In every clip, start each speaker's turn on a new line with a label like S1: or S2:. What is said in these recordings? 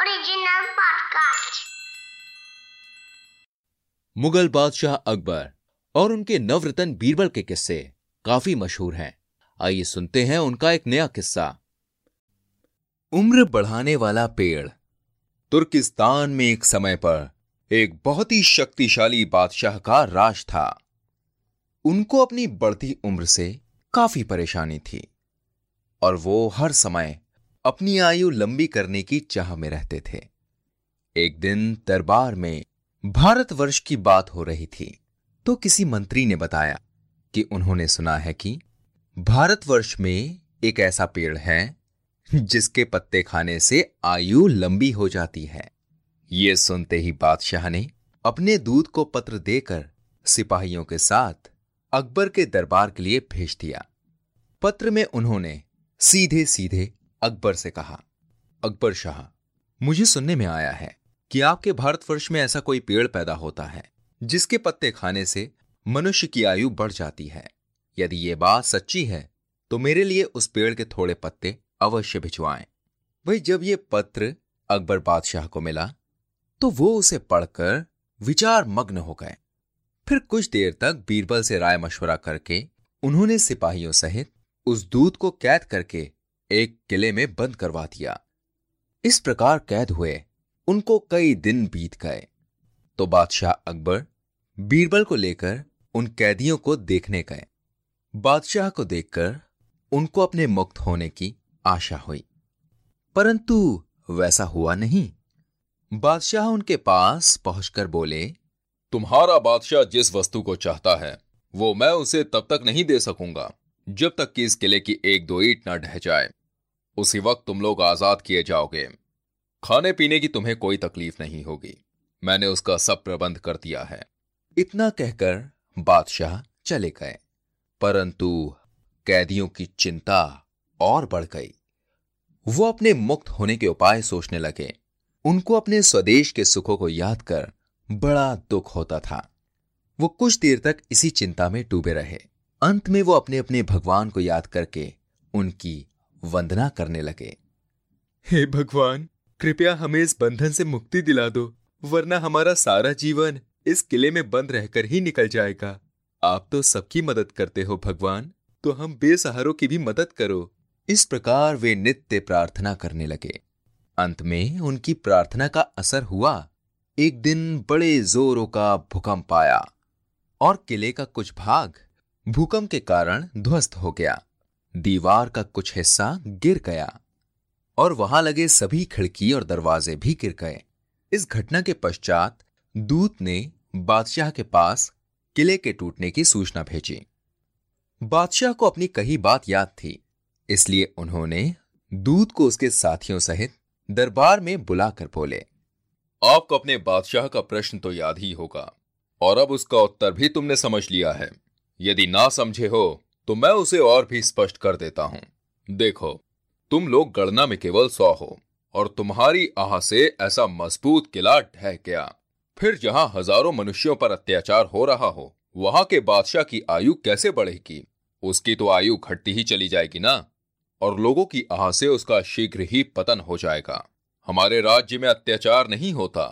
S1: Original podcast.
S2: Mughal बादशाह अकबर और उनके नवरतन बीरबल के किस्से काफ़ी मशहूर हैं। आइए सुनते हैं उनका एक नया किस्सा। उम्र बढ़ाने वाला पेड़। तुर्किस्तान में एक समय पर एक बहुत ही शक्तिशाली बादशाह का राज था। उनको अपनी बढ़ती उम्र से काफ़ी परेशानी थी और वो हर समय अपनी आयु लंबी करने की चाह में रहते थे। एक दिन दरबार में भारतवर्ष की बात हो रही थी तो किसी मंत्री ने बताया कि उन्होंने सुना है कि भारतवर्ष में एक ऐसा पेड़ है, जिसके पत्ते खाने से आयु लंबी हो जाती है। ये सुनते ही बादशाह ने अपने दूध को पत्र देकर सिपाहियों के साथ अकबर के दरबार के लिए भेज दिया। पत्र में उन्होंने सीधे सीधे अकबर से कहा, अकबर शाह, मुझे सुनने में आया है कि आपके भारतवर्ष में ऐसा कोई पेड़ पैदा होता है, जिसके पत्ते खाने से मनुष्य की आयु बढ़ जाती है। यदि ये बात सच्ची है तो मेरे लिए उस पेड़ के थोड़े पत्ते अवश्य भिजवाएँ। वही जब ये पत्र अकबर बादशाह को मिला तो वो उसे पढ़कर विचार मग्न हो गए। फिर कुछ देर तक बीरबल से राय मशवरा करके उन्होंने सिपाहियों सहित उस दूत को कैद करके एक किले में बंद करवा दिया। इस प्रकार कैद हुए, उनको कई दिन बीत गए। तो बादशाह अकबर बीरबल को लेकर उन कैदियों को देखने गए। बादशाह को देखकर उनको अपने मुक्त होने की आशा हुई। परंतु वैसा हुआ नहीं। बादशाह उनके पास पहुंचकर बोले, तुम्हारा बादशाह जिस वस्तु को चाहता है, वो मैं उसे तब तक नहीं दे सकूँगा। जब तक कि इस किले की एक दो ईट न ढह जाए, उसी वक्त तुम लोग आज़ाद किए जाओगे। खाने पीने की तुम्हें कोई तकलीफ़ नहीं होगी। मैंने उसका सब प्रबंध कर दिया है। इतना कहकर बादशाह चले गए। परंतु कैदियों की चिंता और बढ़ गई। वो अपने मुक्त होने के उपाय सोचने लगे। उनको अपने स्वदेश के सुखों को याद कर बड़ा दुख होता था। वो कुछ देर तक इसी चिंता में डूबे रहे। अंत में वो अपने अपने भगवान को याद करके उनकी वंदना करने लगे। हे भगवान, कृपया हमें इस बंधन से मुक्ति दिला दो, वरना हमारा सारा जीवन इस किले में बंद रहकर ही निकल जाएगा। आप तो सबकी मदद करते हो भगवान तो हम बेसहारों की भी मदद करो। इस प्रकार वे नित्य प्रार्थना करने लगे। अंत में उनकी प्रार्थना का असर हुआ। एक दिन बड़े जोरों का भूकंप आया और किले का कुछ भाग भूकंप के कारण ध्वस्त हो गया। दीवार का कुछ हिस्सा गिर गया और वहाँ लगे सभी खिड़की और दरवाजे भी गिर गए। इस घटना के पश्चात दूत ने बादशाह के पास किले के टूटने की सूचना भेजी। बादशाह को अपनी कही बात याद थी, इसलिए उन्होंने दूत को उसके साथियों सहित दरबार में बुलाकर बोले, आपको अपने बादशाह का प्रश्न तो याद ही होगा, और अब उसका उत्तर भी तुमने समझ लिया है। यदि ना समझे हो तो मैं उसे और भी स्पष्ट कर देता हूँ। देखो, तुम लोग गणना में केवल सौ हो, और तुम्हारी आह से ऐसा मज़बूत किला ढह गया। फिर जहाँ हज़ारों मनुष्यों पर अत्याचार हो रहा हो, वहाँ के बादशाह की आयु कैसे बढ़ेगी? उसकी तो आयु घटती ही चली जाएगी ना? और लोगों की आह से उसका शीघ्र ही पतन हो जाएगा। हमारे राज्य में अत्याचार नहीं होता।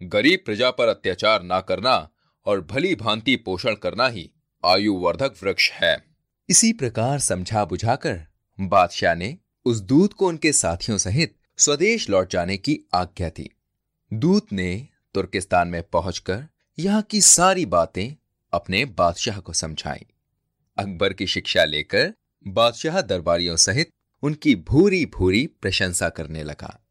S2: गरीब प्रजा पर अत्याचार ना करना और भली भांति पोषण करना ही आयुवर्धक वृक्ष है। इसी प्रकार समझा बुझाकर बादशाह ने उस दूत को उनके साथियों सहित स्वदेश लौट जाने की आज्ञा दी। दूत ने तुर्किस्तान में पहुंचकर यहाँ की सारी बातें अपने बादशाह को समझाई। अकबर की शिक्षा लेकर बादशाह दरबारियों सहित उनकी भूरी भूरी प्रशंसा करने लगा।